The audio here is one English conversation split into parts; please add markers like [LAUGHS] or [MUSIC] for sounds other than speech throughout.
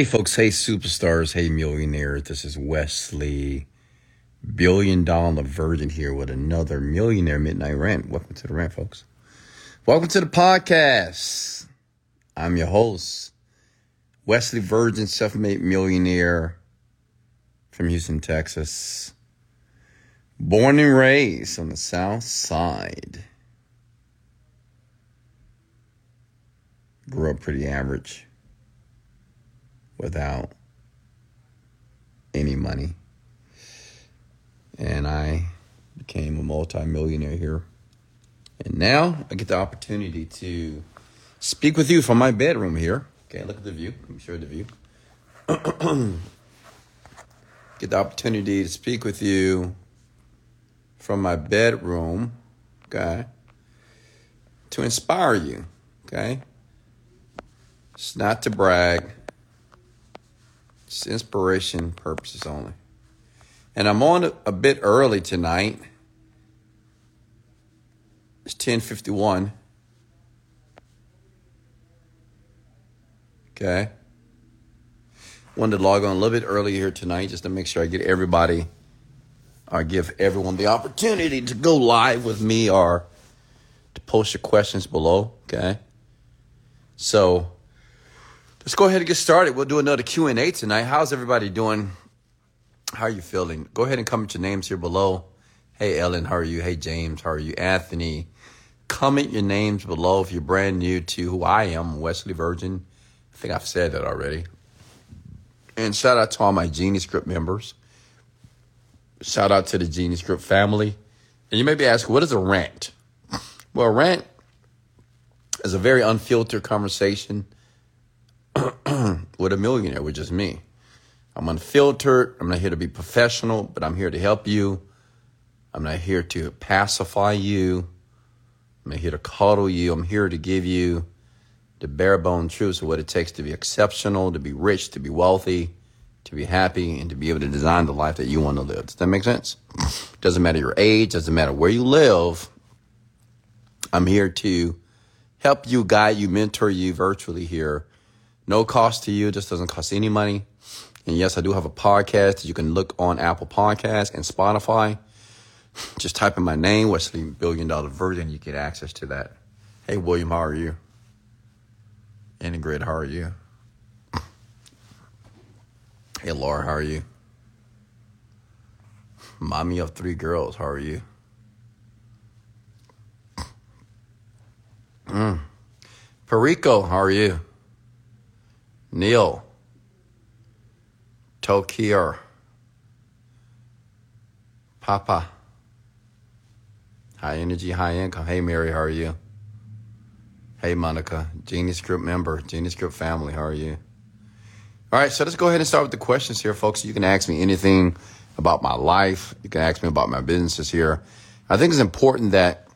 Hey, folks. Hey, superstars. Hey, millionaires. This is Wesley, billion dollar virgin here with another millionaire midnight rant. Welcome to the rant, folks. Welcome to the podcast. I'm your host, Wesley Virgin, self made millionaire from Houston, Texas. Born and raised on the South Side. Grew up pretty average without any money. And I became a multimillionaire here. And now I get the opportunity to speak with you from my bedroom here. Okay, look at the view. Let me show you the view. [CLEARS THROAT] get the opportunity to speak with you from my bedroom, okay, to inspire you, okay? It's not to brag. It's inspiration purposes only. And I'm on a bit early tonight. It's 10:51. Okay. Wanted to log on a little bit early here tonight just to make sure I get everybody or give everyone the opportunity to go live with me or to post your questions below, okay? So, let's go ahead and get started. We'll do another Q&A tonight. How's everybody doing? How are you feeling? Go ahead and comment your names here below. Hey, Ellen, how are you? Hey, James, how are you? Anthony, comment your names below if you're brand new to who I am, Wesley Virgin. I think I've said that already. And shout out to all my Genie Script members. Shout out to the Genie Script family. And you may be asking, what is a rant? Well, a rant is a very unfiltered conversation with a millionaire, which is me. I'm unfiltered. I'm not here to be professional, but I'm here to help you. I'm not here to pacify you. I'm not here to coddle you. I'm here to give you the bare bone truths of what it takes to be exceptional, to be rich, to be wealthy, to be happy, and to be able to design the life that you want to live. Does that make sense? [SNIFFS] Doesn't matter your age, doesn't matter where you live. I'm here to help you, guide you, mentor you virtually here no cost to you. Just doesn't cost any money. And yes, I do have a podcast that you can look on Apple Podcasts and Spotify. Just type in my name, Wesley Billion Dollar Virgin. You get access to that. Hey, William, how are you? Integrate, how are you? Hey, Laura, how are you? Mommy of three girls, how are you? Mm. Perico, how are you? Neil, Tokir, Papa, high energy, high income. Hey, Mary, how are you? Hey, Monica, Genius Group member, Genius Group family, how are you? All right, so let's go ahead and start with the questions here, folks. You can ask me anything about my life. You can ask me about my businesses here. I think it's important that,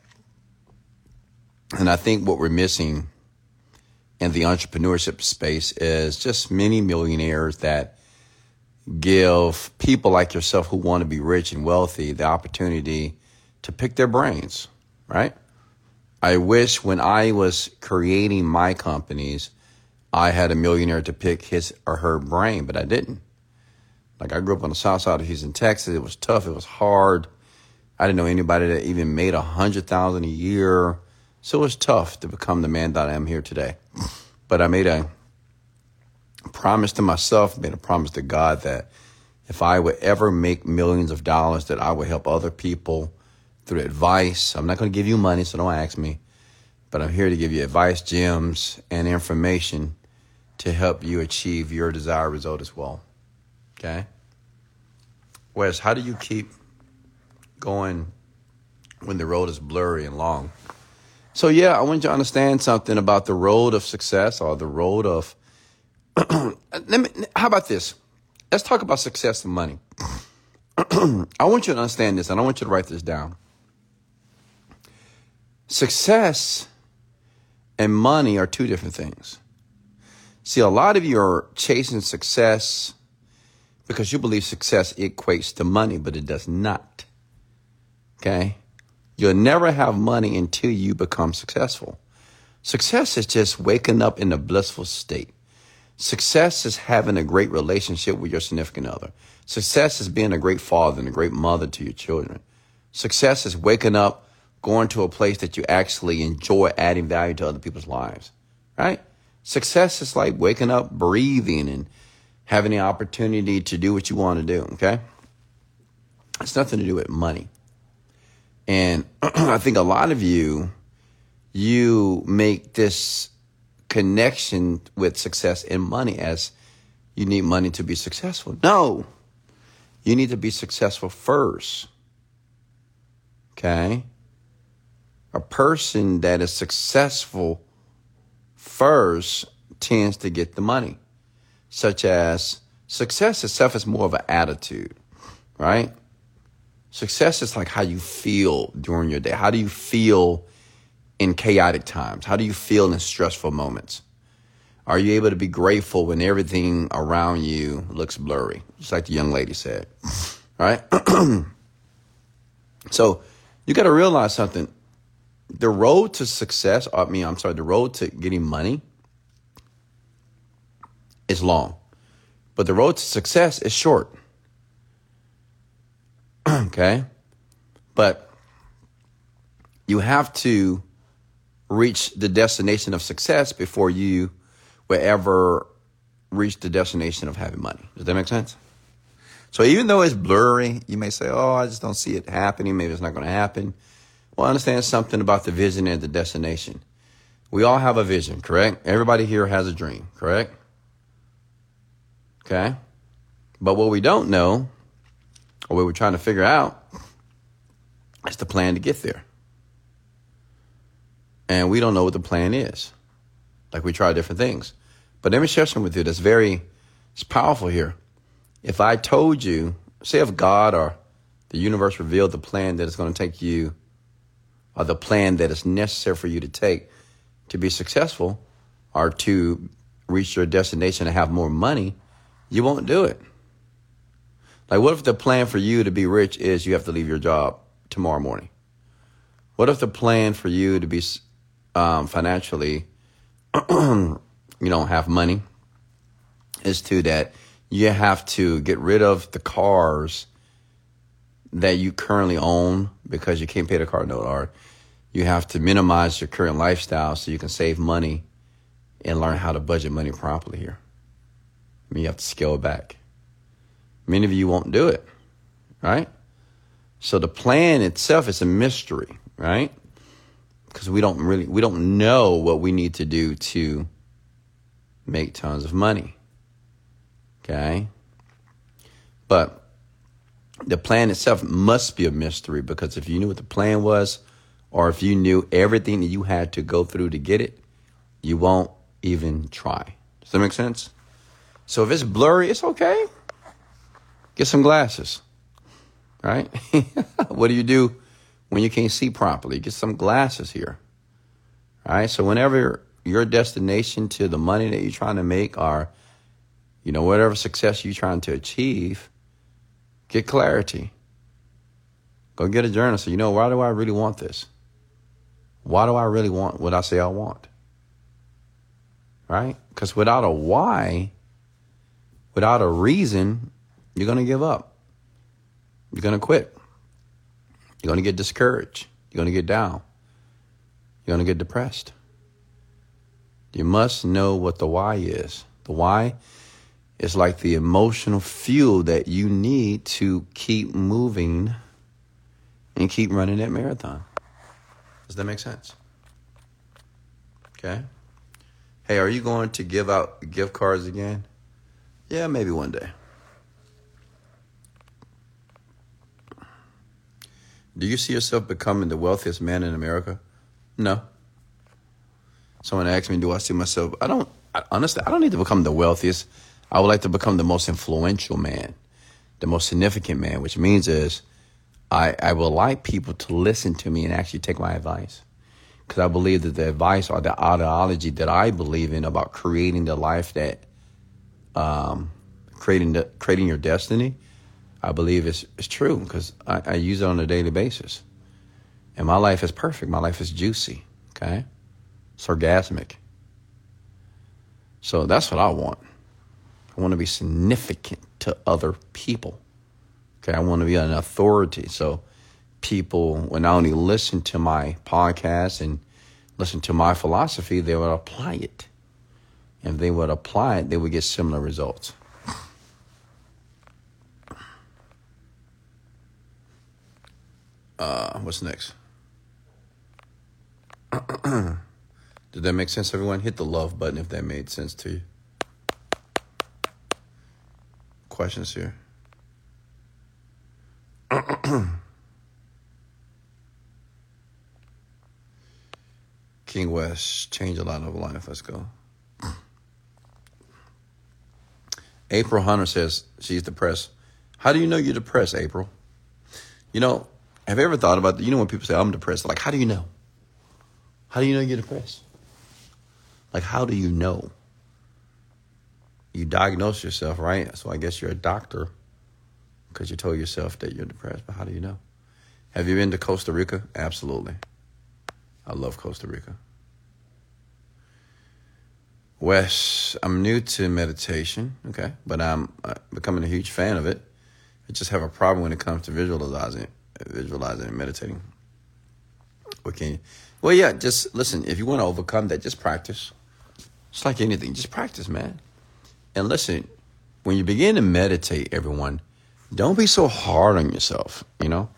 and I think what we're missing in the entrepreneurship space is just many millionaires that give people like yourself who want to be rich and wealthy the opportunity to pick their brains, right? I wish when I was creating my companies, I had a millionaire to pick his or her brain, but I didn't. Like I grew up on the south side of Houston, Texas. It was tough. It was hard. I didn't know anybody that even made a hundred thousand a year. So it was tough to become the man that I am here today. But I made a promise to myself, made a promise to God that if I would ever make millions of dollars, that I would help other people through advice. I'm not going to give you money, so don't ask me. But I'm here to give you advice, gems, and information to help you achieve your desired result as well. Okay? Wes, how do you keep going when the road is blurry and long? So yeah, I want you to understand something about the road of success or the road of. [CLEARS THROAT] let me, how about this? Let's talk about success and money. [CLEARS THROAT] I want you to understand this, and I want you to write this down. Success and money are two different things. See, a lot of you are chasing success because you believe success equates to money, but it does not. Okay? You'll never have money until you become successful. Success is just waking up in a blissful state. Success is having a great relationship with your significant other. Success is being a great father and a great mother to your children. Success is waking up, going to a place that you actually enjoy adding value to other people's lives, right? Success is like waking up, breathing, and having the opportunity to do what you want to do, okay? It's nothing to do with money. And [CLEARS THROAT] I think a lot of you, you make this connection with success and money as you need money to be successful. No, you need to be successful first. Okay? A person that is successful first tends to get the money, such as success itself is more of an attitude, right? Success is like how you feel during your day. How do you feel in chaotic times? How do you feel in stressful moments? Are you able to be grateful when everything around you looks blurry? Just like the young lady said, [CLEARS THROAT] right? [CLEARS THROAT] so you got to realize something. The road to success, I mean, I'm sorry, the road to getting money is long, but the road to success is short. [CLEARS THROAT] okay? But you have to reach the destination of success before you will ever reach the destination of having money. Does that make sense? So even though it's blurry, you may say, "Oh, I just don't see it happening. Maybe it's not going to happen." Well, understand something about the vision and the destination. We all have a vision, correct? Everybody here has a dream, correct? Okay? But what we don't know, or what we're trying to figure out, is the plan to get there and we don't know what the plan is. Like we try different things. But let me share something with you that's very, it's powerful here. If I told you, say if God or the universe revealed the plan that is going to take you, or the plan that is necessary for you to take to be successful or to reach your destination and have more money, you won't do it. Like, what if the plan for you to be rich is you have to leave your job tomorrow morning? What if the plan for you to be um, financially, [CLEARS THROAT] you don't have money, is to that you have to get rid of the cars that you currently own because you can't pay the car note, or you have to minimize your current lifestyle so you can save money and learn how to budget money properly here. I mean, you have to scale back. Many of you won't do it, right? So the plan itself is a mystery, right? because we don't really we don't know what we need to do to make tons of money. Okay? But the plan itself must be a mystery because if you knew what the plan was or if you knew everything that you had to go through to get it, you won't even try. Does that make sense? So if it's blurry, it's okay. Get some glasses. Right? [LAUGHS] what do you do when you can't see properly. Get some glasses here. Right. So whenever your destination to the money that you're trying to make or, you know, whatever success you're trying to achieve, get clarity. Go get a journal. So, you know, why do I really want this? Why do I really want what I say I want? Right? Because without a why, without a reason, you're going to give up. You're going to quit. You're going to get discouraged. You're going to get down. You're going to get depressed. You must know what the why is. The why is like the emotional fuel that you need to keep moving and keep running that marathon. Does that make sense? Okay. Hey, are you going to give out gift cards again? Yeah, maybe one day. Do you see yourself becoming the wealthiest man in America? No. Someone asked me, do I see myself? I don't, I, honestly, I don't need to become the wealthiest. I would like to become the most influential man, the most significant man, which means is I, I would like people to listen to me and actually take my advice. Because I believe that the advice or the ideology that I believe in about creating the life that, um, creating the, creating your destiny I believe it's, it's true because I, I use it on a daily basis. And my life is perfect. My life is juicy, okay? It's orgasmic. So that's what I want. I want to be significant to other people. Okay, I want to be an authority. So people will not only listen to my podcast and listen to my philosophy, they would apply it. And if they would apply it, they would get similar results. Uh, what's next? [CLEARS THROAT] Did that make sense, everyone? Hit the love button if that made sense to you. Questions here? [CLEARS THROAT] King West, change a lot of life. Let's go. [CLEARS THROAT] April Hunter says she's depressed. How do you know you're depressed, April? You know, have you ever thought about that? You know, when people say, I'm depressed, like, how do you know? How do you know you're depressed? Like, how do you know? You diagnose yourself, right? So I guess you're a doctor because you told yourself that you're depressed, but how do you know? Have you been to Costa Rica? Absolutely. I love Costa Rica. Wes, I'm new to meditation, okay, but I'm uh, becoming a huge fan of it. I just have a problem when it comes to visualizing, visualizing and meditating. What can you? Well, yeah, just listen. If you want to overcome that, just practice. It's like anything, just practice, man. And listen, when you begin to meditate, everyone, don't be so hard on yourself. You know,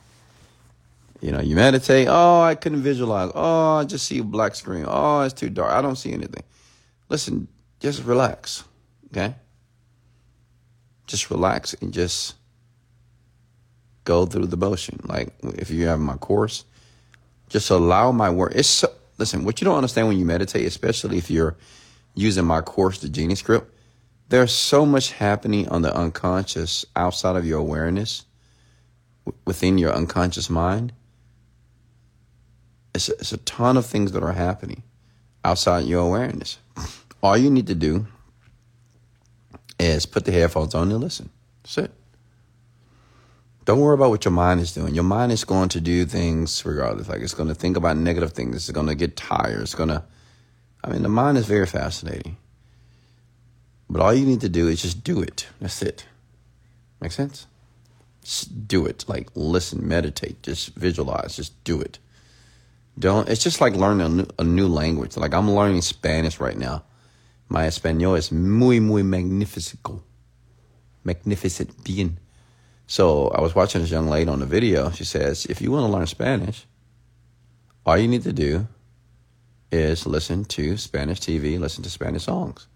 you know, you meditate. Oh, I couldn't visualize. Oh, I just see a black screen. Oh, it's too dark. I don't see anything. Listen, just relax, okay? Just relax and just go through the motion. Like if you have my course, just allow my work. It's so, listen. What you don't understand when you meditate, especially if you're using my course, the Genie Script, there's so much happening on the unconscious outside of your awareness, within your unconscious mind. It's a, it's a ton of things that are happening outside your awareness. All you need to do is put the headphones on and listen. That's it. Don't worry about what your mind is doing. Your mind is going to do things regardless. Like it's going to think about negative things. It's going to get tired. It's going to, I mean, the mind is very fascinating. But all you need to do is just do it. That's it. Make sense? Just do it. Like listen, meditate, just visualize, just do it. Don't. It's just like learning a new, a new language. Like I'm learning Spanish right now. My español is muy muy magnifico, magnificent bien. So I was watching this young lady on the video. She says, if you want to learn Spanish, all you need to do is listen to Spanish TV, listen to Spanish songs.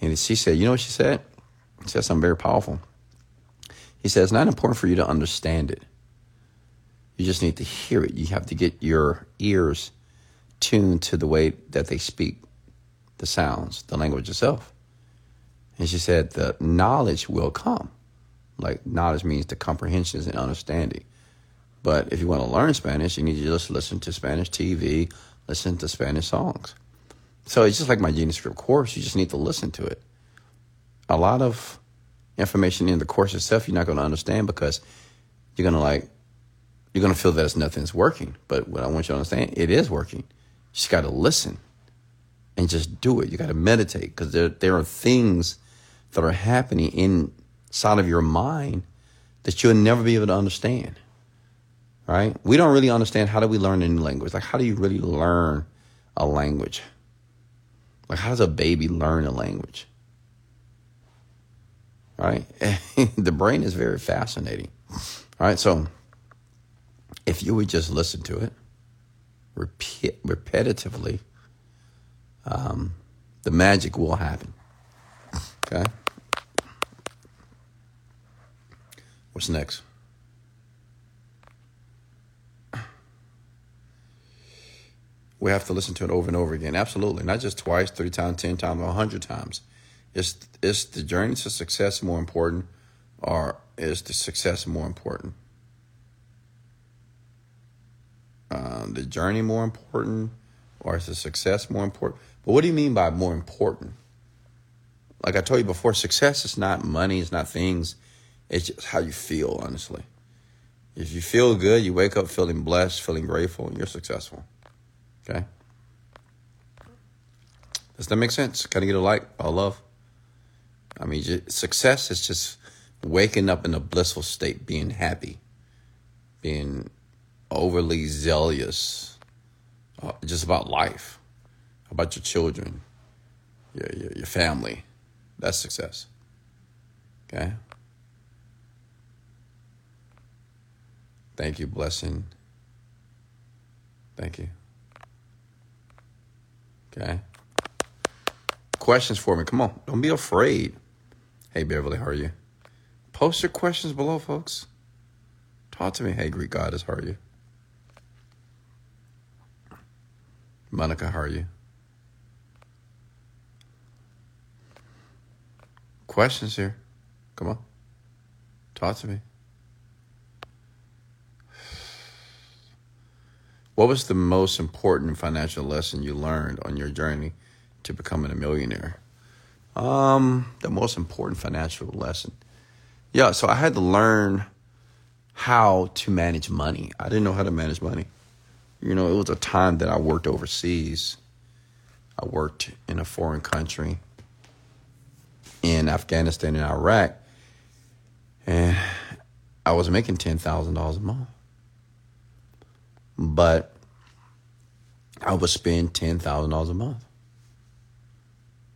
And she said, you know what she said? She said something very powerful. He said, it's not important for you to understand it. You just need to hear it. You have to get your ears tuned to the way that they speak the sounds, the language itself. And she said, the knowledge will come. Like knowledge means the comprehensions and understanding. But if you want to learn Spanish, you need to just listen to Spanish TV, listen to Spanish songs. So it's just like my Genie Script course. You just need to listen to it. A lot of information in the course itself you're not going to understand because you're going to like you're going to feel that it's nothing's working. But what I want you to understand, it is working. You just got to listen and just do it. You got to meditate because there, there are things that are happening inside of your mind that you'll never be able to understand. Right? We don't really understand how do we learn a new language? Like, how do you really learn a language? Like, how does a baby learn a language? Right? [LAUGHS] the brain is very fascinating. All right. So, if you would just listen to it repeat, repetitively, um, the magic will happen. Okay? What's next? We have to listen to it over and over again. Absolutely. Not just twice, three times, ten times, a hundred times. Is is the journey to success more important or is the success more important? uh, the journey more important or is the success more important? But what do you mean by more important? Like I told you before, success is not money, it's not things, it's just how you feel, honestly. If you feel good, you wake up feeling blessed, feeling grateful, and you're successful. Okay? Does that make sense? Can I get a like? All love. I mean, success is just waking up in a blissful state, being happy, being overly zealous, uh, just about life, about your children, your, your, your family. That's success. Okay? Thank you, blessing. Thank you. Okay. Questions for me. Come on. Don't be afraid. Hey, Beverly, how are you? Post your questions below, folks. Talk to me. Hey, Greek goddess, how are you? Monica, how are you? Questions here. Come on. Talk to me. What was the most important financial lesson you learned on your journey to becoming a millionaire? Um, the most important financial lesson. Yeah, so I had to learn how to manage money. I didn't know how to manage money. You know, it was a time that I worked overseas. I worked in a foreign country in Afghanistan and Iraq. And I was making $10,000 a month. But I would spend $10,000 a month.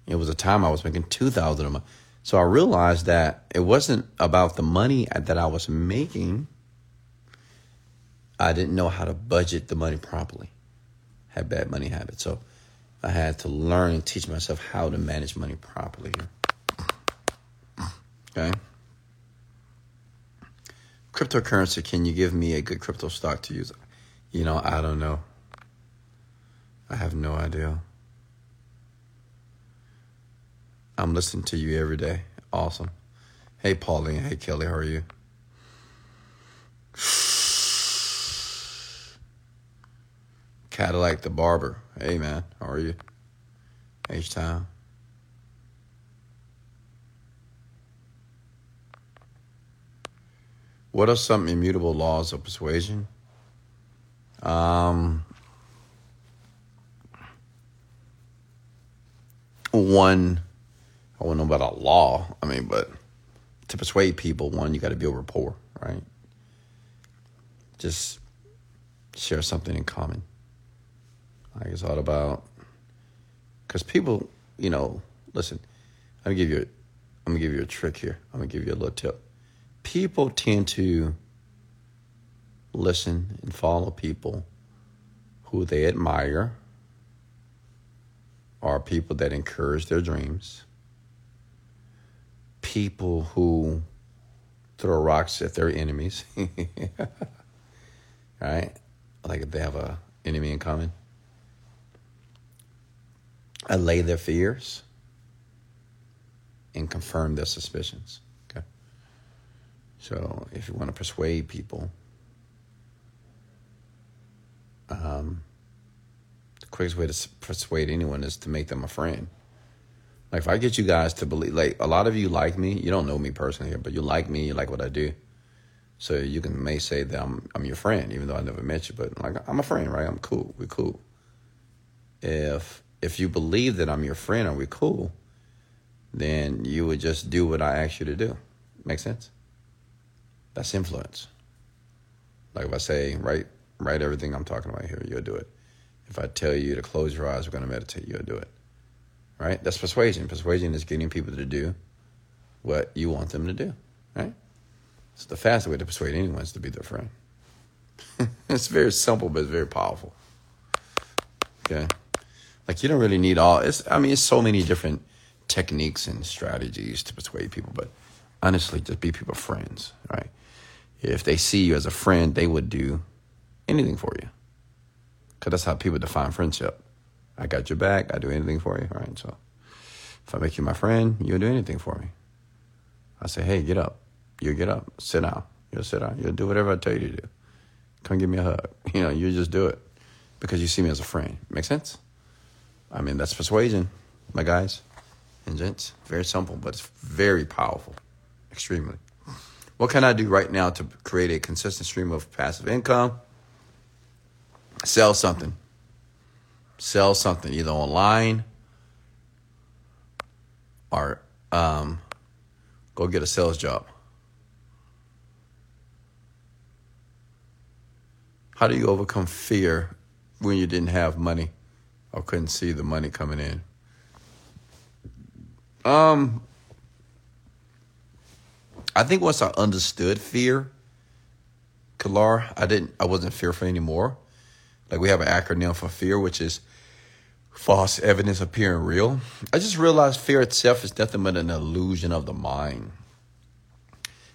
It was a time I was making 2000 a month. So I realized that it wasn't about the money that I was making. I didn't know how to budget the money properly. Had bad money habits. So I had to learn and teach myself how to manage money properly Okay. Cryptocurrency, can you give me a good crypto stock to use? You know, I don't know. I have no idea. I'm listening to you every day. Awesome. Hey, Pauline. Hey, Kelly. How are you? Cadillac the barber. Hey, man. How are you? H Town. What are some immutable laws of persuasion? Um, one I wouldn't know about a law. I mean, but to persuade people, one, you got to build rapport, right? Just share something in common. Like it's all about, because people, you know, listen. Let me give you, I'm gonna give you a trick here. I'm gonna give you a little tip. People tend to listen and follow people who they admire, are people that encourage their dreams people who throw rocks at their enemies. [LAUGHS] right? Like if they have a enemy in common. Allay their fears and confirm their suspicions. Okay. So if you want to persuade people, um, the quickest way to persuade anyone is to make them a friend. Like if I get you guys to believe, like a lot of you like me, you don't know me personally, but you like me, you like what I do. So you can may say that I'm I'm your friend, even though I never met you, but like I'm a friend, right? I'm cool. We're cool. If if you believe that I'm your friend and we're cool, then you would just do what I ask you to do. Make sense? That's influence. Like if I say, write write everything I'm talking about here, you'll do it. If I tell you to close your eyes, we're gonna meditate, you'll do it right? That's persuasion. Persuasion is getting people to do what you want them to do, right? So the fastest way to persuade anyone is to be their friend. [LAUGHS] it's very simple, but it's very powerful. Okay, like you don't really need all. It's I mean, it's so many different techniques and strategies to persuade people, but honestly, just be people friends, right? If they see you as a friend, they would do anything for you, because that's how people define friendship. I got your back. I do anything for you. All right. So if I make you my friend, you'll do anything for me. I say, hey, get up. You get up. Sit down. You'll sit down. You'll do whatever I tell you to do. Come give me a hug. [LAUGHS] You know, you just do it because you see me as a friend. Make sense? I mean, that's persuasion, my guys and gents. Very simple, but it's very powerful. Extremely. What can I do right now to create a consistent stream of passive income? Sell something sell something either online or um, go get a sales job. How do you overcome fear when you didn't have money or couldn't see the money coming in? Um, I think once I understood fear, Kalar, I didn't, I wasn't fearful anymore. Like we have an acronym for fear, which is false evidence appearing real. I just realized fear itself is nothing but an illusion of the mind.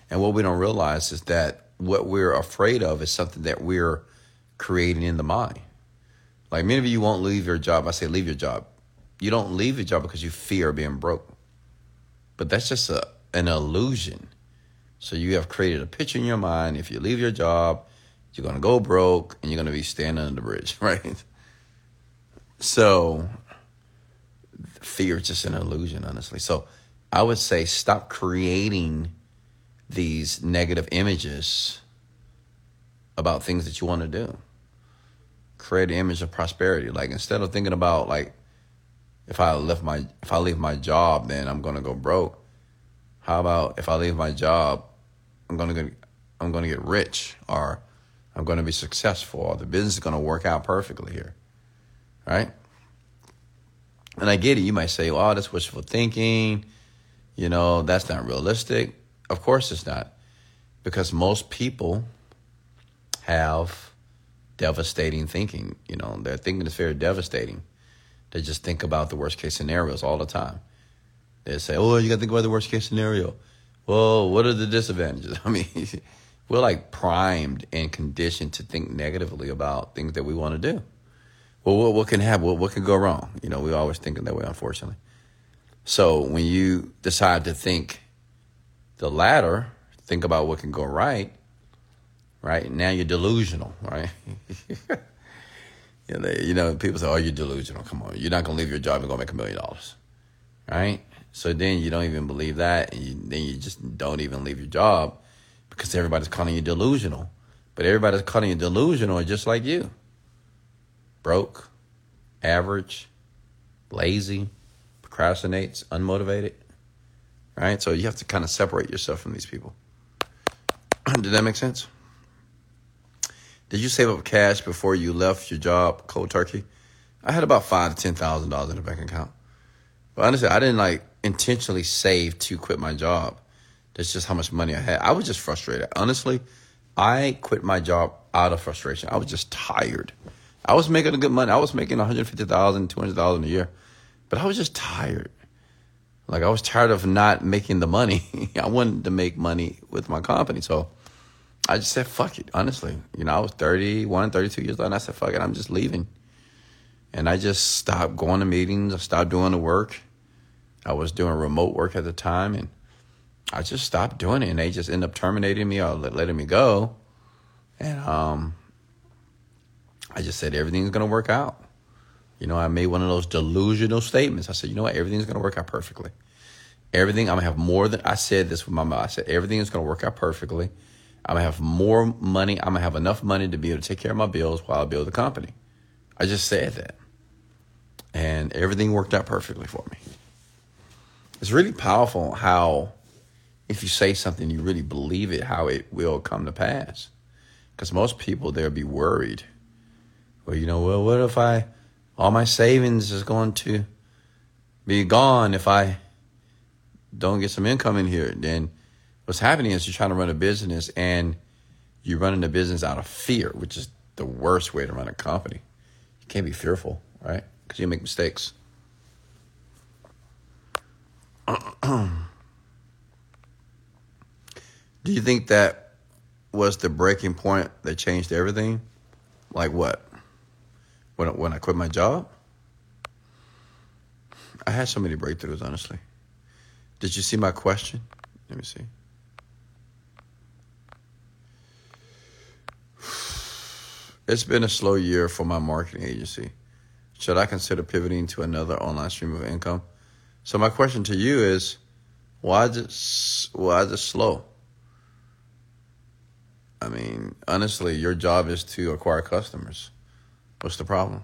And what we don't realize is that what we're afraid of is something that we're creating in the mind. Like many of you won't leave your job. I say leave your job. You don't leave your job because you fear being broke. But that's just a, an illusion. So you have created a picture in your mind. If you leave your job, you're going to go broke and you're going to be standing on the bridge, [LAUGHS] right? So fear is just an illusion, honestly. So I would say stop creating these negative images about things that you want to do. Create an image of prosperity. Like instead of thinking about like if I left my if I leave my job, then I'm gonna go broke. How about if I leave my job, I'm gonna get I'm gonna get rich or I'm gonna be successful the business is gonna work out perfectly here. Right? And I get it, you might say, well, that's wishful thinking, you know, that's not realistic. Of course it's not. Because most people have devastating thinking. You know, their thinking is very devastating. They just think about the worst case scenarios all the time. They say, oh, you got to think about the worst case scenario. Well, what are the disadvantages? [LAUGHS] I mean, we're like primed and conditioned to think negatively about things that we want to do. Well, what, what can happen? What, what can go wrong? You know, we always thinking that way, unfortunately. So when you decide to think the latter, think about what can go right, right? Now you're delusional, right? [LAUGHS] you know, people say, "Oh, you're delusional. Come on, you're not gonna leave your job and go make a million dollars, right?" So then you don't even believe that, and you, then you just don't even leave your job because everybody's calling you delusional. But everybody's calling you delusional just like you. Broke, average, lazy, procrastinates, unmotivated. Right? So you have to kind of separate yourself from these people. [CLEARS THROAT] Did that make sense? Did you save up cash before you left your job cold turkey? I had about five to ten thousand dollars in the bank account. But honestly, I didn't like intentionally save to quit my job. That's just how much money I had. I was just frustrated. Honestly, I quit my job out of frustration. I was just tired. I was making a good money. I was making 150,000, 200,000 a year. But I was just tired. Like I was tired of not making the money. [LAUGHS] I wanted to make money with my company. So I just said, fuck it, honestly. You know, I was 31, 32 years old, and I said, fuck it, I'm just leaving. And I just stopped going to meetings. I stopped doing the work. I was doing remote work at the time, and I just stopped doing it. And they just ended up terminating me or letting me go. And um, I just said, everything's going to work out. You know, I made one of those delusional statements. I said, you know what? Everything's going to work out perfectly. Everything, I'm going to have more than, I said this with my mouth. I said, everything is going to work out perfectly. I'm gonna have more money. I'm gonna have enough money to be able to take care of my bills while I build the company. I just said that. And everything worked out perfectly for me. It's really powerful how, if you say something, you really believe it, how it will come to pass. Because most people, they'll be worried. Well, you know, well, what if I, all my savings is going to be gone if I don't get some income in here? Then what's happening is you're trying to run a business and you're running a business out of fear, which is the worst way to run a company. You can't be fearful, right? Because you make mistakes. [CLEARS THROAT] Do you think that was the breaking point that changed everything? Like what? When when I quit my job? I had so many breakthroughs, honestly. Did you see my question? Let me see. It's been a slow year for my marketing agency. Should I consider pivoting to another online stream of income? So my question to you is, why is it why is it slow? I mean, honestly, your job is to acquire customers. What's the problem?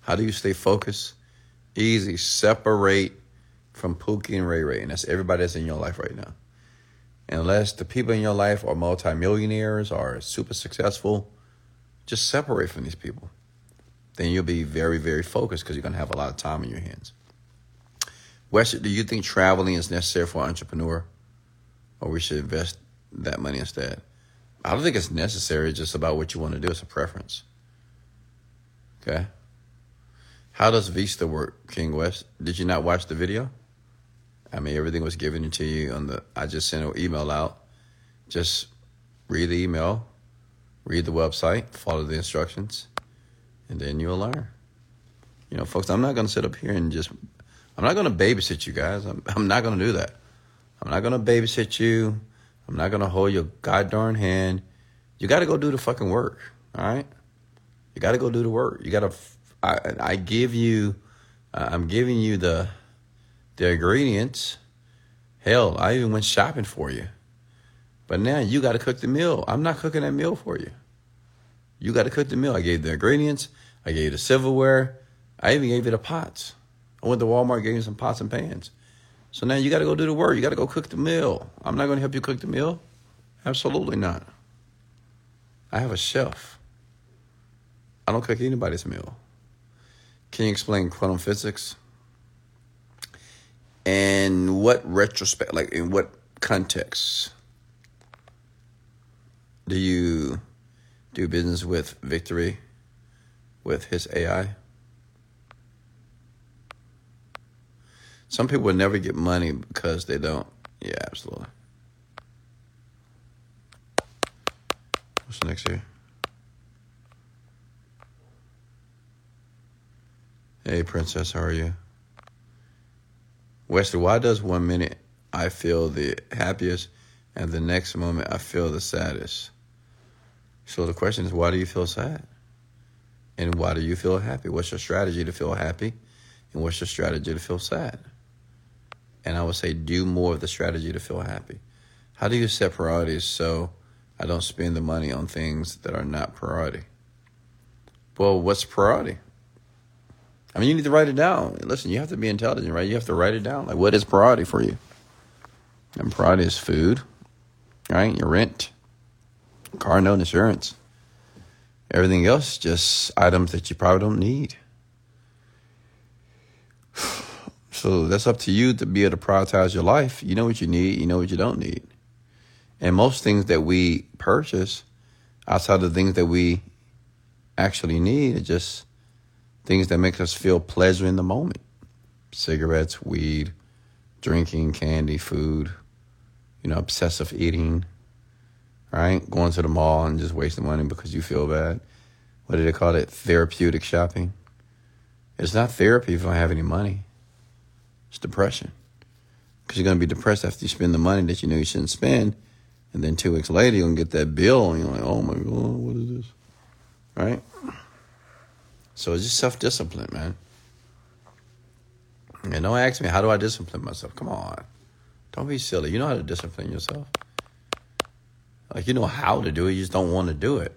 How do you stay focused? Easy. Separate from Pookie and Ray Ray, and that's everybody that's in your life right now. Unless the people in your life are multimillionaires or super successful, just separate from these people. Then you'll be very, very focused because you're going to have a lot of time in your hands. West, do you think traveling is necessary for an entrepreneur? Or we should invest that money instead? I don't think it's necessary. It's just about what you want to do. It's a preference. Okay. How does Vista work, King West? Did you not watch the video? I mean, everything was given to you on the. I just sent an email out. Just read the email, read the website, follow the instructions, and then you'll learn. You know, folks, I'm not going to sit up here and just. I'm not going to babysit you guys. I'm, I'm not going to do that. I'm not going to babysit you. I'm not going to hold your god darn hand. You got to go do the fucking work. All right. You got to go do the work. You got to. I, I give you. I'm giving you the the ingredients. Hell, I even went shopping for you. But now you got to cook the meal. I'm not cooking that meal for you. You got to cook the meal. I gave the ingredients. I gave you the silverware. I even gave you the pots. I went to Walmart, gave you some pots and pans. So now you got to go do the work. You got to go cook the meal. I'm not going to help you cook the meal. Absolutely not. I have a chef. I don't cook anybody's meal. Can you explain quantum physics? And what retrospect, like in what context do you do business with Victory with his AI? Some people would never get money because they don't. Yeah, absolutely. What's next here? Hey, Princess, how are you? Wesley, why does one minute I feel the happiest and the next moment I feel the saddest? So the question is, why do you feel sad? And why do you feel happy? What's your strategy to feel happy? And what's your strategy to feel sad? And I would say, do more of the strategy to feel happy. How do you set priorities so I don't spend the money on things that are not priority? Well, what's priority? I mean, you need to write it down. Listen, you have to be intelligent, right? You have to write it down. Like, what is priority for you? And priority is food, right? Your rent, car note, insurance. Everything else, just items that you probably don't need. [SIGHS] [SIGHS] [SIGHS] So that's up to you to be able to prioritize your life. You know what you need, you know what you don't need. And most things that we purchase outside of the things that we actually need are just things that make us feel pleasure in the moment cigarettes, weed, drinking, candy, food, you know, obsessive eating, right? Going to the mall and just wasting money because you feel bad. What do they call it? Therapeutic shopping. It's not therapy if don't have any money. It's depression. Because you're going to be depressed after you spend the money that you know you shouldn't spend. And then two weeks later, you're going to get that bill and you're like, oh my God, what is this? Right? So it's just self discipline, man. And don't ask me, how do I discipline myself? Come on. Don't be silly. You know how to discipline yourself. Like, you know how to do it, you just don't want to do it.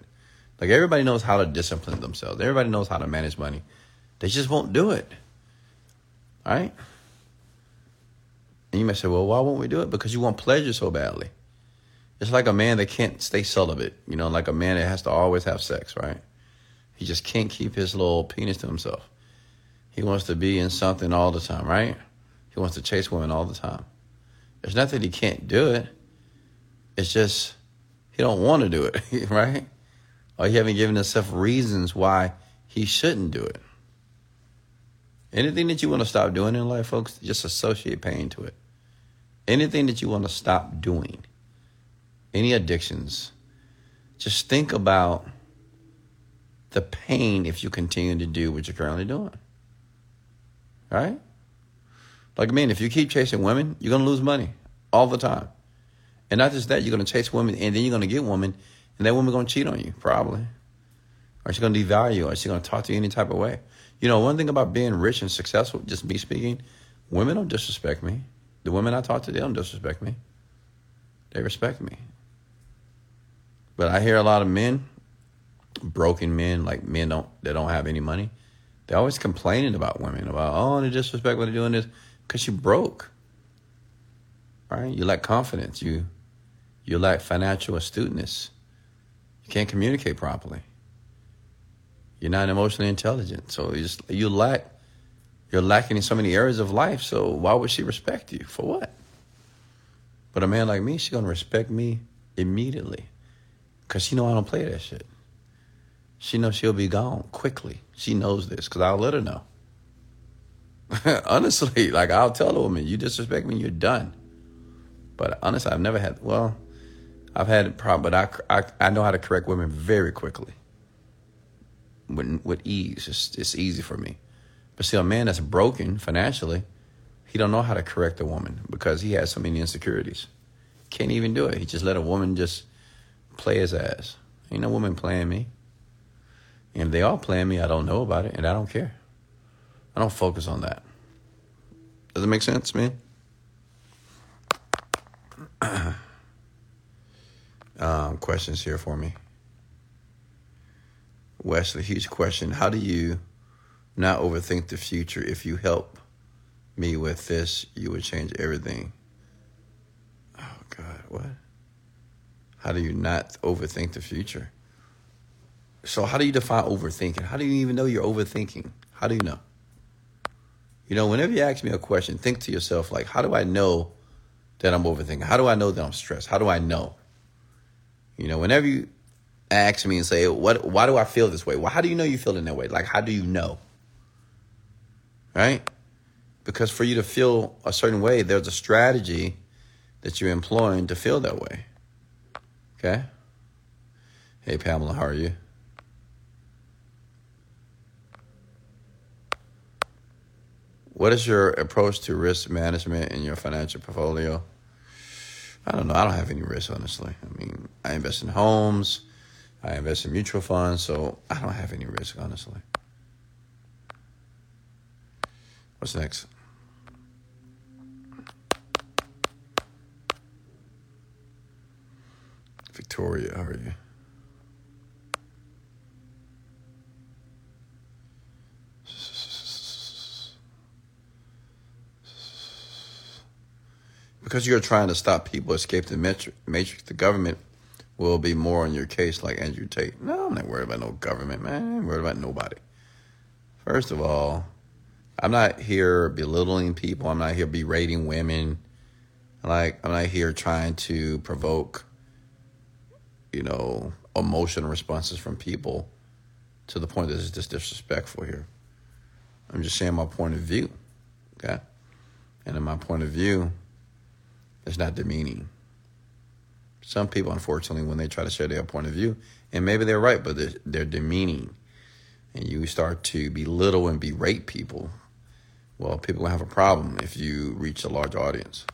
Like, everybody knows how to discipline themselves, everybody knows how to manage money. They just won't do it. All right? And you may say, well, why won't we do it? Because you want pleasure so badly. It's like a man that can't stay celibate, you know, like a man that has to always have sex, right? He just can't keep his little penis to himself. He wants to be in something all the time, right? He wants to chase women all the time. There's nothing he can't do it. It's just he don't want to do it, [LAUGHS] right? Or he haven't given himself reasons why he shouldn't do it. Anything that you want to stop doing in life, folks, just associate pain to it. Anything that you want to stop doing, any addictions, just think about the pain if you continue to do what you're currently doing. Right? Like, I mean, if you keep chasing women, you're going to lose money all the time. And not just that, you're going to chase women and then you're going to get women, and that woman's going to cheat on you, probably. Or she's going to devalue you, or she's going to talk to you any type of way. You know, one thing about being rich and successful, just me speaking, women don't disrespect me. The women I talk to, they don't disrespect me. They respect me. But I hear a lot of men broken men, like men don't that don't have any money, They're always complaining about women, about, oh, they disrespect when they're doing this, because you broke. Right? You lack confidence. You you lack financial astuteness. You can't communicate properly. You're not emotionally intelligent. So you just you lack you're lacking in so many areas of life. So why would she respect you? For what? But a man like me, she's gonna respect me immediately. Cause she know I don't play that shit. She knows she'll be gone quickly. She knows this because I'll let her know. [LAUGHS] honestly, like I'll tell the woman, you disrespect me, you're done. But honestly, I've never had. Well, I've had a problem, but I, I, I know how to correct women very quickly. With, with ease, it's, it's easy for me. But see, a man that's broken financially, he don't know how to correct a woman because he has so many insecurities. Can't even do it. He just let a woman just play his ass. Ain't no woman playing me. And if they all playing me, I don't know about it, and I don't care. I don't focus on that. Does it make sense, man? [CLEARS THROAT] um, questions here for me. Wesley, huge question. How do you not overthink the future? If you help me with this, you would change everything. Oh, God, what? How do you not overthink the future? So, how do you define overthinking? How do you even know you're overthinking? How do you know? You know, whenever you ask me a question, think to yourself, like, how do I know that I'm overthinking? How do I know that I'm stressed? How do I know? You know, whenever you ask me and say, what, why do I feel this way? Well, how do you know you feel in that way? Like, how do you know? Right? Because for you to feel a certain way, there's a strategy that you're employing to feel that way. Okay? Hey, Pamela, how are you? What is your approach to risk management in your financial portfolio? I don't know. I don't have any risk, honestly. I mean, I invest in homes, I invest in mutual funds, so I don't have any risk, honestly. What's next? Victoria, how are you? because you're trying to stop people escape the matrix, the government will be more on your case, like Andrew Tate. No, I'm not worried about no government, man. I'm worried about nobody. First of all, I'm not here belittling people. I'm not here berating women. Like, I'm not here trying to provoke, you know, emotional responses from people to the point that it's just disrespectful here. I'm just saying my point of view. Okay? And in my point of view, it's not demeaning. Some people, unfortunately, when they try to share their point of view, and maybe they're right, but they're, they're demeaning, and you start to belittle and berate people, well, people will have a problem if you reach a large audience.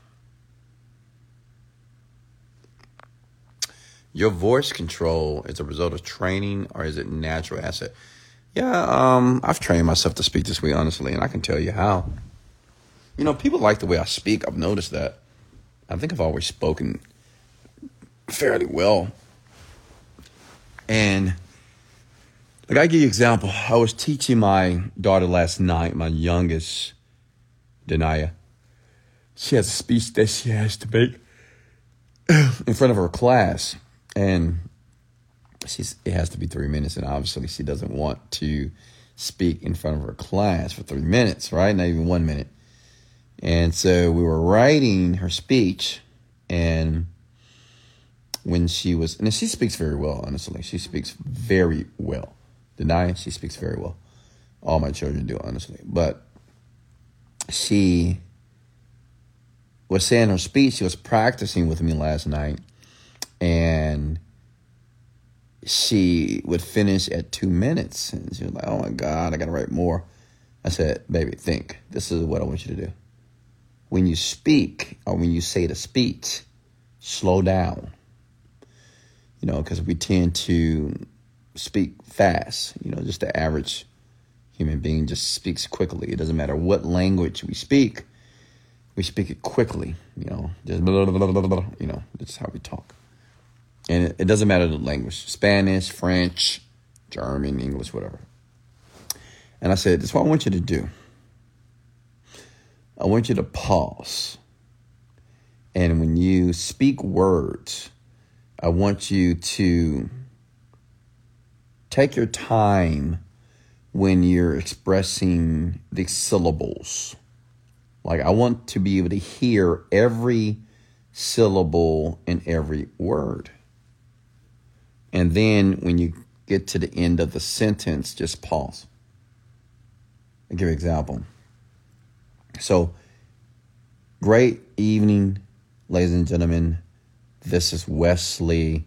Your voice control is a result of training or is it natural asset? Yeah, um, I've trained myself to speak this way, honestly, and I can tell you how. You know, people like the way I speak. I've noticed that. I think I've always spoken fairly well. And like I give you an example. I was teaching my daughter last night, my youngest, Denia. She has a speech that she has to make in front of her class. And she's it has to be three minutes, and obviously she doesn't want to speak in front of her class for three minutes, right? Not even one minute. And so we were writing her speech, and when she was, and she speaks very well, honestly. She speaks very well. Denia, she speaks very well. All my children do, honestly. But she was saying her speech, she was practicing with me last night, and she would finish at two minutes. And she was like, oh my God, I got to write more. I said, baby, think. This is what I want you to do when you speak or when you say the speech, slow down. You know, because we tend to speak fast. You know, just the average human being just speaks quickly. It doesn't matter what language we speak, we speak it quickly. You know, just blah, blah, blah, blah, blah, you know, that's how we talk. And it, it doesn't matter the language Spanish, French, German, English, whatever. And I said, This is what I want you to do. I want you to pause. And when you speak words, I want you to take your time when you're expressing the syllables. Like, I want to be able to hear every syllable in every word. And then when you get to the end of the sentence, just pause. I'll give an example. So, great evening, ladies and gentlemen. This is Wesley,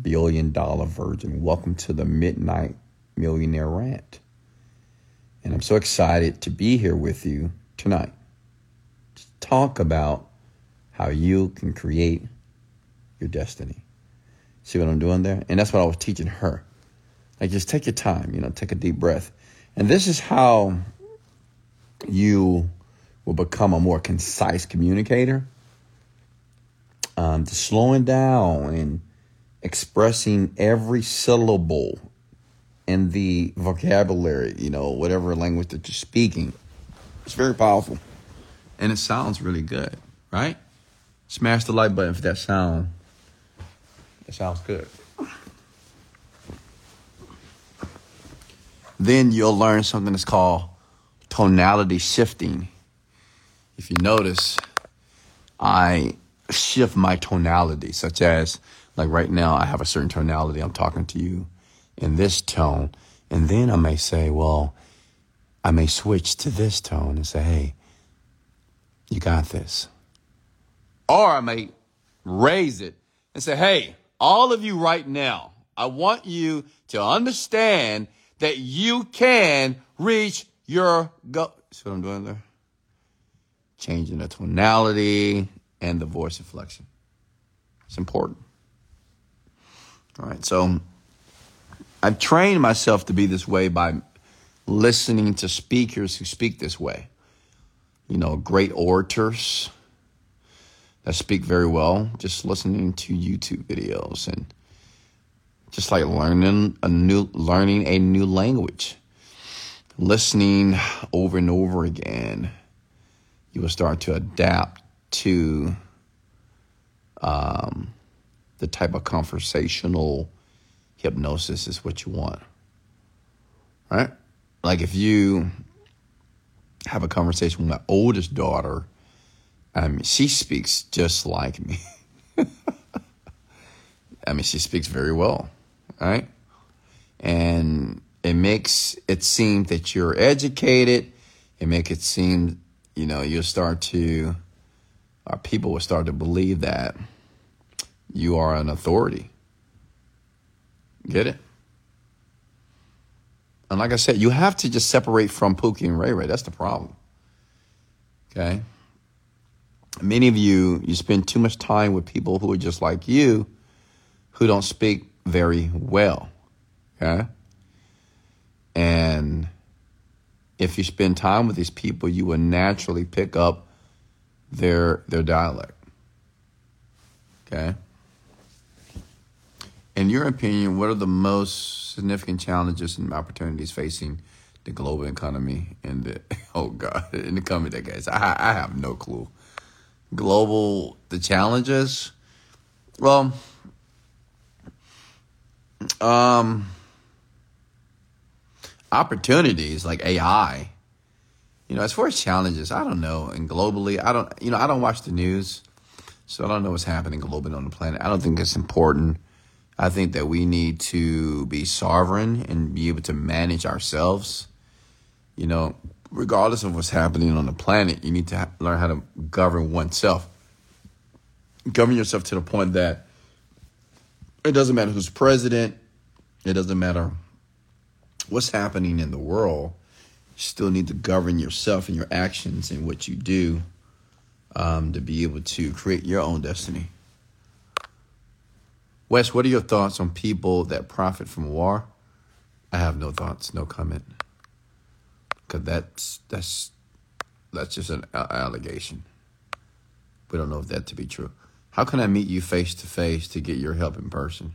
Billion Dollar Virgin. Welcome to the Midnight Millionaire Rant. And I'm so excited to be here with you tonight to talk about how you can create your destiny. See what I'm doing there? And that's what I was teaching her. Like, just take your time, you know, take a deep breath. And this is how you will become a more concise communicator. Um, to slowing down and expressing every syllable in the vocabulary, you know, whatever language that you're speaking. It's very powerful. And it sounds really good, right? Smash the like button for that sound. It sounds good. Then you'll learn something that's called tonality shifting. If you notice, I shift my tonality, such as, like right now, I have a certain tonality. I'm talking to you in this tone. And then I may say, well, I may switch to this tone and say, hey, you got this. Or I may raise it and say, hey, all of you right now, I want you to understand that you can reach your goal. See what I'm doing there? Changing the tonality and the voice inflection. It's important. All right, so I've trained myself to be this way by listening to speakers who speak this way. You know, great orators that speak very well, just listening to YouTube videos and just like learning a new learning a new language listening over and over again, you will start to adapt to um, the type of conversational hypnosis is what you want. Right? Like if you have a conversation with my oldest daughter, I mean, she speaks just like me. [LAUGHS] I mean, she speaks very well, right? And it makes it seem that you're educated. It make it seem, you know, you'll start to, or people will start to believe that you are an authority. Get it? And like I said, you have to just separate from Pookie and Ray Ray. That's the problem. Okay? Many of you, you spend too much time with people who are just like you, who don't speak very well. Okay? And if you spend time with these people, you will naturally pick up their their dialect. Okay? In your opinion, what are the most significant challenges and opportunities facing the global economy in the [LAUGHS] oh god in the coming decades? I I have no clue. Global the challenges. Well, um opportunities like AI. You know, as far as challenges, I don't know. And globally, I don't, you know, I don't watch the news. So I don't know what's happening globally on the planet. I don't think it's important. I think that we need to be sovereign and be able to manage ourselves. You know, regardless of what's happening on the planet, you need to learn how to govern oneself. Govern yourself to the point that it doesn't matter who's president, it doesn't matter what's happening in the world, you still need to govern yourself and your actions and what you do um, to be able to create your own destiny. Wes, what are your thoughts on people that profit from war? I have no thoughts, no comment, because that's that's that's just an allegation. We don't know if that to be true. How can I meet you face to face to get your help in person?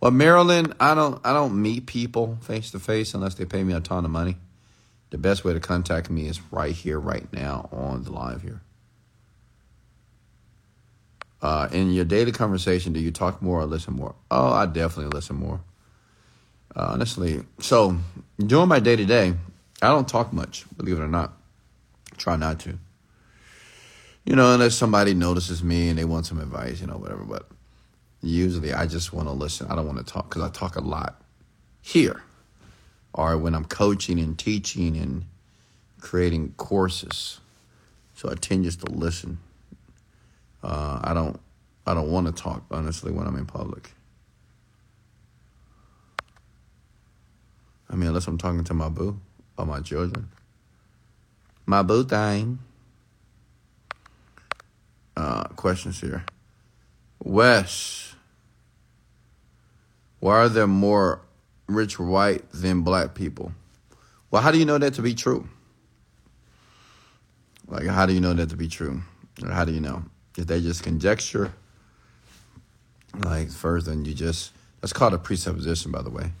Well, Maryland, I don't I don't meet people face to face unless they pay me a ton of money. The best way to contact me is right here, right now, on the live here. Uh, in your daily conversation, do you talk more or listen more? Oh, I definitely listen more. Uh, honestly, so during my day to day, I don't talk much, believe it or not. Try not to. You know, unless somebody notices me and they want some advice, you know, whatever. But usually I just want to listen. I don't want to talk because I talk a lot here or when I'm coaching and teaching and creating courses. So I tend just to listen. Uh, I don't I don't want to talk honestly when I'm in public. I mean, unless I'm talking to my boo or my children. My boo thing. Uh, questions here. Wes, why are there more rich white than black people? Well, how do you know that to be true? Like, how do you know that to be true? Or how do you know? Is they just conjecture? Like, first, then you just, that's called a presupposition, by the way.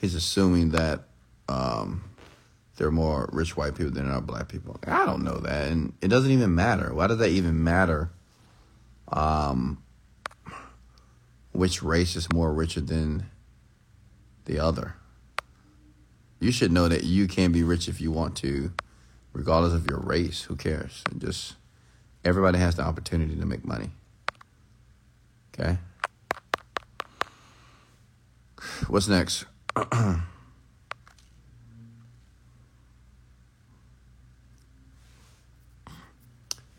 He's assuming that um, there are more rich white people than there are black people. I don't know that. And it doesn't even matter. Why does that even matter? Um, which race is more richer than the other. You should know that you can be rich if you want to, regardless of your race. Who cares? And just everybody has the opportunity to make money. Okay. What's next? [CLEARS THROAT]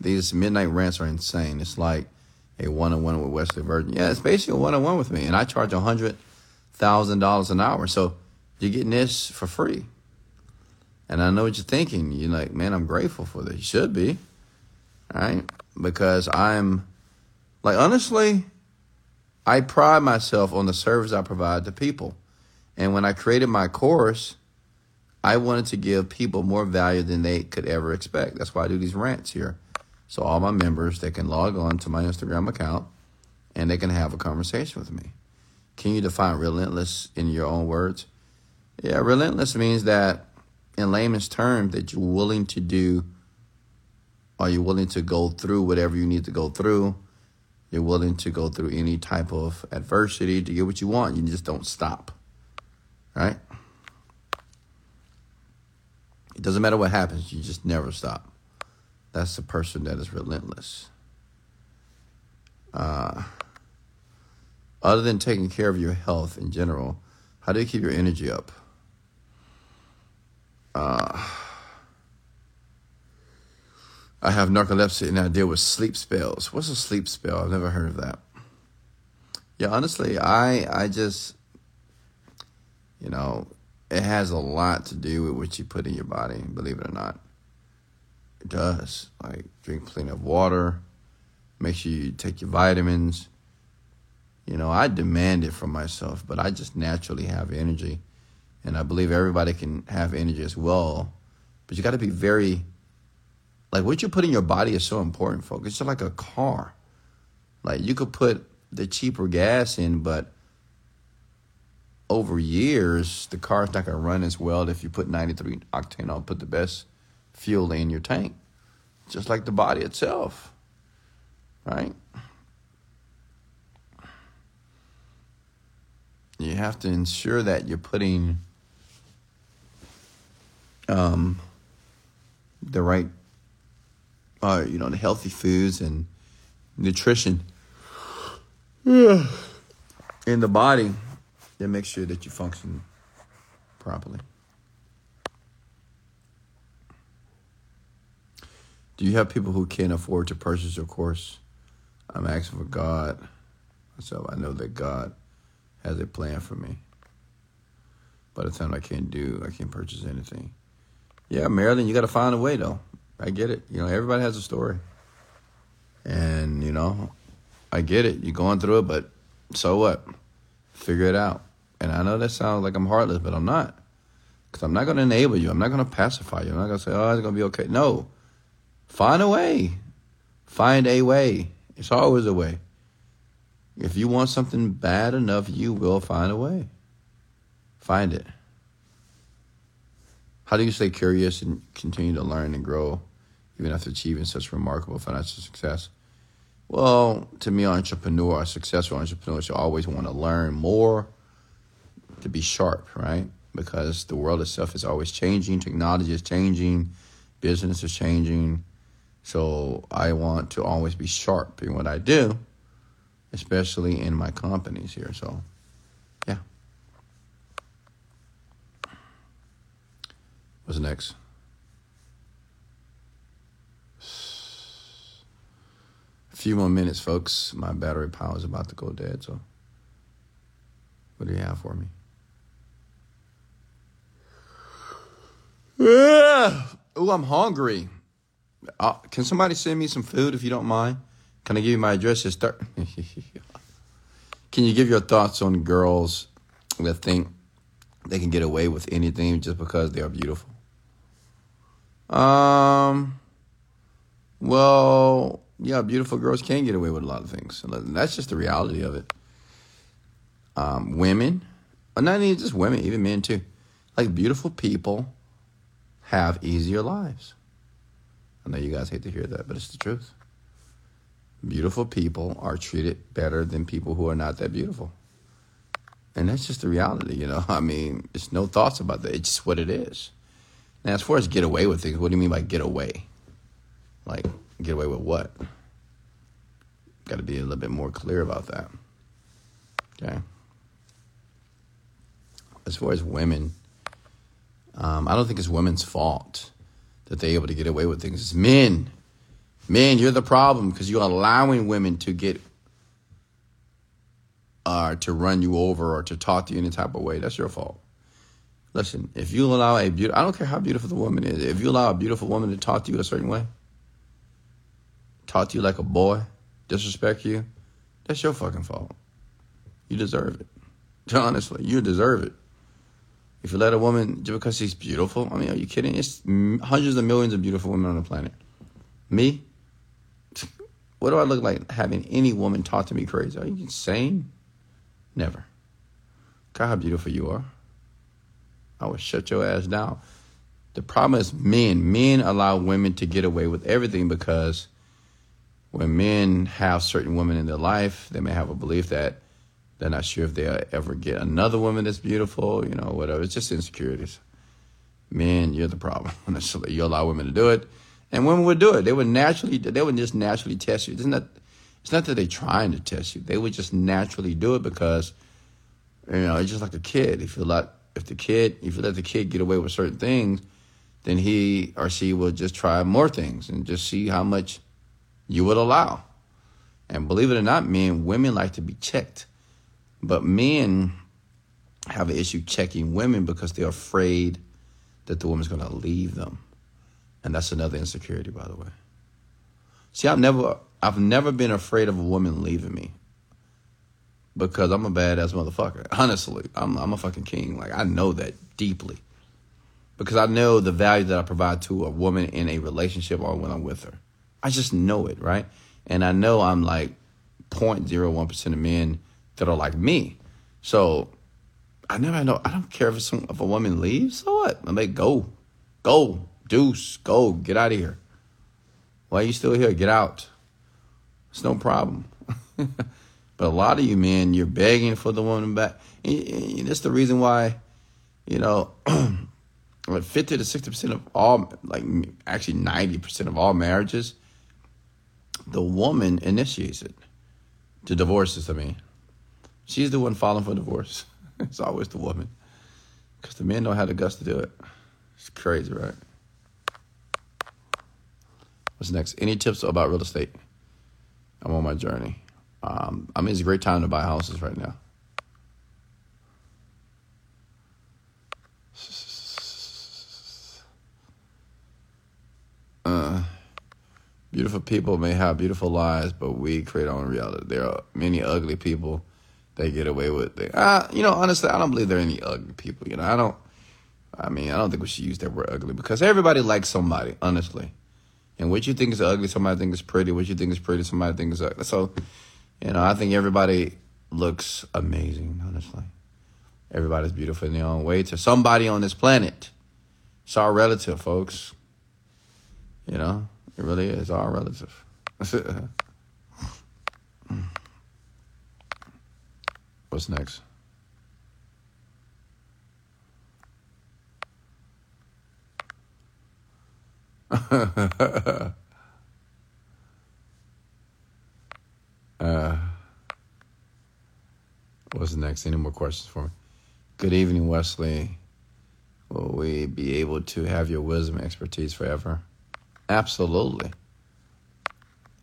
These midnight rants are insane. It's like a one on one with Wesley Virgin. Yeah, it's basically a one on one with me, and I charge a hundred thousand dollars an hour. So you're getting this for free. And I know what you're thinking. You're like, man, I'm grateful for this. You should be, right? Because I'm, like, honestly, I pride myself on the service I provide to people. And when I created my course, I wanted to give people more value than they could ever expect. That's why I do these rants here. So all my members, they can log on to my Instagram account and they can have a conversation with me. Can you define relentless in your own words? Yeah, relentless means that, in layman's terms, that you're willing to do, are you willing to go through whatever you need to go through? You're willing to go through any type of adversity to get what you want. You just don't stop, right? It doesn't matter what happens, you just never stop. That's the person that is relentless. Uh, other than taking care of your health in general, how do you keep your energy up? Uh, I have narcolepsy and I deal with sleep spells. What's a sleep spell? I've never heard of that. Yeah, honestly, I I just you know, it has a lot to do with what you put in your body, believe it or not. It does. Like drink plenty of water, make sure you take your vitamins, you know, I demand it from myself, but I just naturally have energy. And I believe everybody can have energy as well. But you got to be very, like, what you put in your body is so important, folks. It's just like a car. Like, you could put the cheaper gas in, but over years, the car's not going to run as well if you put 93 octane on, put the best fuel in your tank. Just like the body itself, right? you have to ensure that you're putting um, the right, uh, you know, the healthy foods and nutrition in the body that makes sure that you function properly. Do you have people who can't afford to purchase your course? I'm asking for God. So I know that God has a plan for me. By the time I can't do, I can't purchase anything. Yeah, Maryland, you got to find a way though. I get it. You know, everybody has a story, and you know, I get it. You're going through it, but so what? Figure it out. And I know that sounds like I'm heartless, but I'm not. Because I'm not going to enable you. I'm not going to pacify you. I'm not going to say, oh, it's going to be okay. No. Find a way. Find a way. It's always a way. If you want something bad enough, you will find a way. Find it. How do you stay curious and continue to learn and grow even after achieving such remarkable financial success? Well, to me, entrepreneur, a successful entrepreneur should always want to learn more to be sharp, right? Because the world itself is always changing, technology is changing, business is changing. So I want to always be sharp in what I do, especially in my companies here. So, yeah. What's next? A few more minutes, folks. My battery power is about to go dead. So, what do you have for me? [SIGHS] Oh, I'm hungry. Uh, can somebody send me some food if you don't mind? Can I give you my address? Start. [LAUGHS] can you give your thoughts on girls that think they can get away with anything just because they are beautiful? Um. Well, yeah, beautiful girls can get away with a lot of things. That's just the reality of it. Um, women, not even just women, even men too. Like beautiful people have easier lives. I know you guys hate to hear that, but it's the truth. Beautiful people are treated better than people who are not that beautiful. And that's just the reality, you know. [LAUGHS] I mean, it's no thoughts about that. It's just what it is. Now, as far as get away with things, what do you mean by get away? Like, get away with what? Got to be a little bit more clear about that. Okay. As far as women, um, I don't think it's women's fault that they're able to get away with things. It's men. Men, you're the problem because you're allowing women to get uh, to run you over or to talk to you any type of way. That's your fault. Listen, if you allow a beautiful, I don't care how beautiful the woman is, if you allow a beautiful woman to talk to you a certain way, talk to you like a boy, disrespect you, that's your fucking fault. You deserve it. [LAUGHS] Honestly, you deserve it. If you let a woman, just because she's beautiful, I mean, are you kidding? It's hundreds of millions of beautiful women on the planet. Me? [LAUGHS] What do I look like having any woman talk to me crazy? Are you insane? Never. God, how beautiful you are. I would shut your ass down. The problem is men. Men allow women to get away with everything because when men have certain women in their life, they may have a belief that they're not sure if they'll ever get another woman that's beautiful, you know, whatever. It's just insecurities. Men, you're the problem. [LAUGHS] you allow women to do it. And women would do it. They would naturally, they would just naturally test you. It's not, it's not that they're trying to test you. They would just naturally do it because, you know, it's just like a kid. If you let, if the kid, if you let the kid get away with certain things, then he or she will just try more things and just see how much you would allow. And believe it or not, men, women like to be checked. But men have an issue checking women because they're afraid that the woman's going to leave them. And that's another insecurity, by the way. See, I've never, I've never been afraid of a woman leaving me because I'm a badass motherfucker. [LAUGHS] Honestly, I'm, I'm a fucking king. Like I know that deeply because I know the value that I provide to a woman in a relationship or when I'm with her. I just know it, right? And I know I'm like 0.01% of men that are like me. So I never know. I don't care if, some, if a woman leaves. So what? I mean, go, go, deuce, go, get out of here. Why are you still here? Get out. It's no problem. [LAUGHS] but a lot of you men, you're begging for the woman back. And that's the reason why, you know, [CLEARS THROAT] like 50 to 60% of all, like actually 90% of all marriages, the woman initiates it. To divorces, I mean. She's the one filing for divorce. [LAUGHS] it's always the woman. Because the men don't have the guts to do it. It's crazy, right? What's next? Any tips about real estate? I'm on my journey. Um, I mean, it's a great time to buy houses right now. Uh, beautiful people may have beautiful lives, but we create our own reality. There are many ugly people they get away with it. Uh, you know, honestly, I don't believe there are any ugly people. You know, I don't. I mean, I don't think we should use that word ugly because everybody likes somebody, honestly. And what you think is ugly, somebody thinks is pretty. What you think is pretty, somebody thinks is ugly. So, You know, I think everybody looks amazing, honestly. Everybody's beautiful in their own way to somebody on this planet. It's our relative, folks. You know, it really is our relative. [LAUGHS] What's next? [LAUGHS] uh, what's next? Any more questions for me? Good evening, Wesley. Will we be able to have your wisdom expertise forever? Absolutely.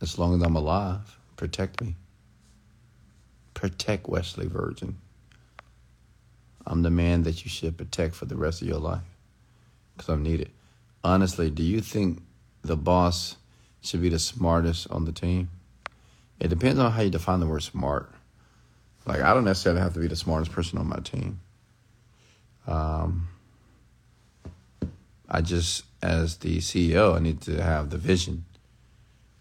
As long as I'm alive, protect me. Protect Wesley Virgin. I'm the man that you should protect for the rest of your life because I'm needed. Honestly, do you think the boss should be the smartest on the team? It depends on how you define the word smart. Like, I don't necessarily have to be the smartest person on my team. Um, I just, as the CEO, I need to have the vision.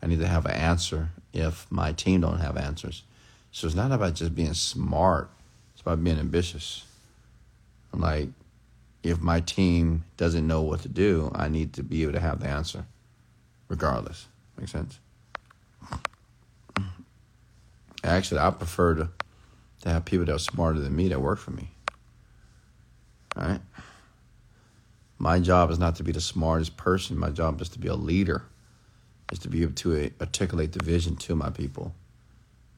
I need to have an answer if my team don't have answers. So it's not about just being smart. It's about being ambitious. I'm like, if my team doesn't know what to do, I need to be able to have the answer, regardless. Make sense? Actually, I prefer to, to have people that are smarter than me that work for me. All right? My job is not to be the smartest person. My job is to be a leader, is to be able to articulate the vision to my people,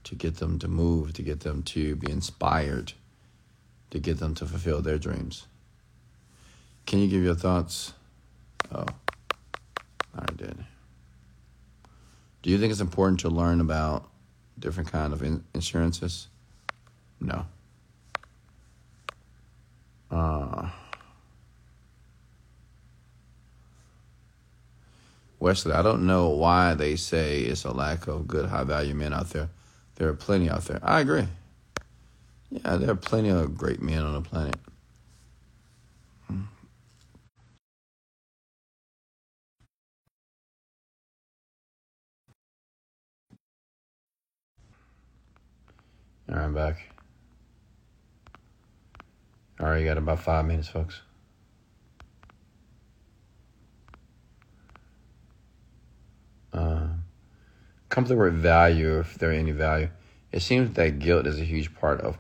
to get them to move, to get them to be inspired, to get them to fulfill their dreams. Can you give your thoughts? Oh, I did. Do you think it's important to learn about different kind of in- insurances? No. Uh, Wesley, I don't know why they say it's a lack of good, high value men out there. There are plenty out there. I agree. Yeah, there are plenty of great men on the planet. All right, I'm back. All right, you got about five minutes, folks. Uh, come to the word value, if there any value. It seems that guilt is a huge part of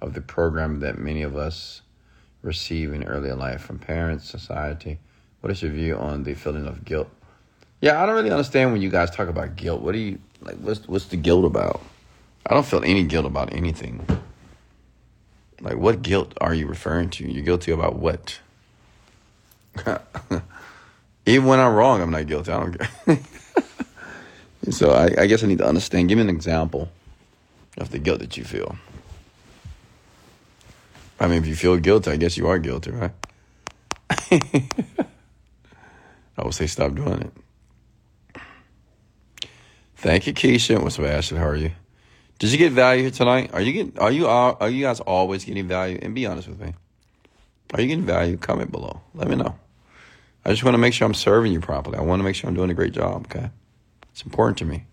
of the program that many of us receive in early life from parents, society. What is your view on the feeling of guilt? Yeah, I don't really understand when you guys talk about guilt. What do you like? What's what's the guilt about? I don't feel any guilt about anything. Like, what guilt are you referring to? You're guilty about what? [LAUGHS] Even when I'm wrong, I'm not guilty. I don't care. [LAUGHS] so I, I guess I need to understand. Give me an example of the guilt that you feel. I mean, if you feel guilty, I guess you are guilty, right? [LAUGHS] I would say stop doing it. Thank you, Keisha. What's up, Ashley? How are you? Did you get value here tonight? Are you getting? Are you are you guys always getting value? And be honest with me. Are you getting value? Comment below. Let me know. I just want to make sure I'm serving you properly. I want to make sure I'm doing a great job. Okay, it's important to me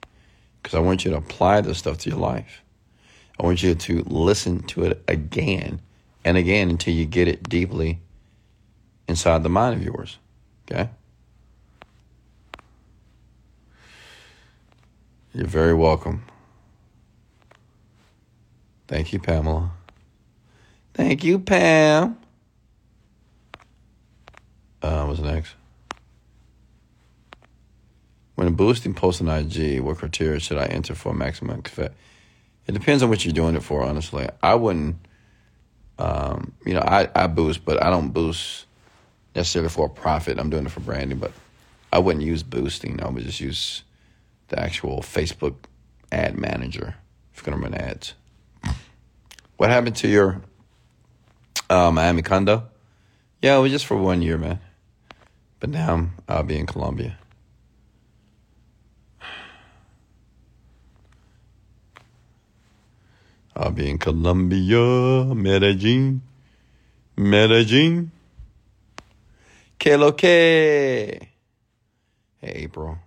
because I want you to apply this stuff to your life. I want you to listen to it again and again until you get it deeply inside the mind of yours. Okay. You're very welcome. Thank you, Pamela. Thank you, Pam. Uh, what's next? When boosting post on IG, what criteria should I enter for maximum effect? It depends on what you're doing it for, honestly. I wouldn't, um, you know, I, I boost, but I don't boost necessarily for a profit. I'm doing it for branding, but I wouldn't use boosting. I would just use the actual Facebook ad manager if you're going to run ads. What happened to your uh, Miami condo? Yeah, it was just for one year, man. But now I'll be in Colombia. I'll be in Colombia, Medellin, Medellin. Que lo que? Hey, April.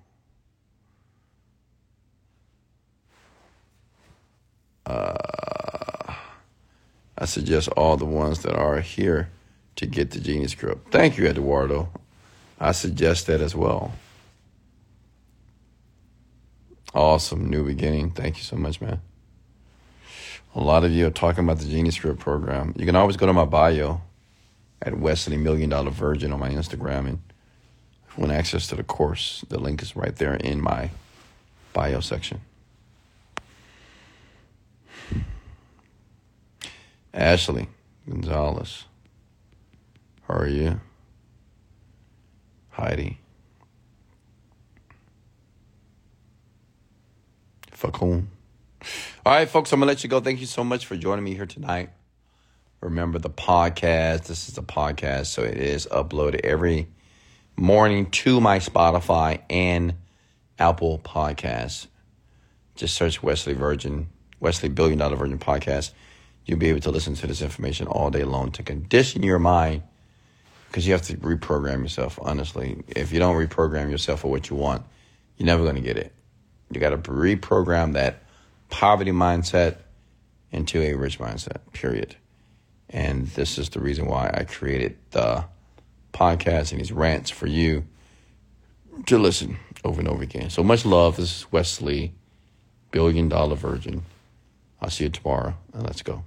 Uh, I suggest all the ones that are here to get the Genie Script. Thank you, Eduardo. I suggest that as well. Awesome new beginning. Thank you so much, man. A lot of you are talking about the Genie Script program. You can always go to my bio at Wesley Million Dollar Virgin on my Instagram and if you want access to the course, the link is right there in my bio section. Ashley Gonzalez. How are you? Heidi. Facon. All right, folks, I'm going to let you go. Thank you so much for joining me here tonight. Remember the podcast. This is a podcast, so it is uploaded every morning to my Spotify and Apple Podcasts. Just search Wesley Virgin, Wesley Billion Dollar Virgin Podcast. You'll be able to listen to this information all day long to condition your mind because you have to reprogram yourself, honestly. If you don't reprogram yourself for what you want, you're never going to get it. You got to reprogram that poverty mindset into a rich mindset, period. And this is the reason why I created the podcast and these rants for you to listen over and over again. So much love. This is Wesley, Billion Dollar Virgin. I'll see you tomorrow, and let's go.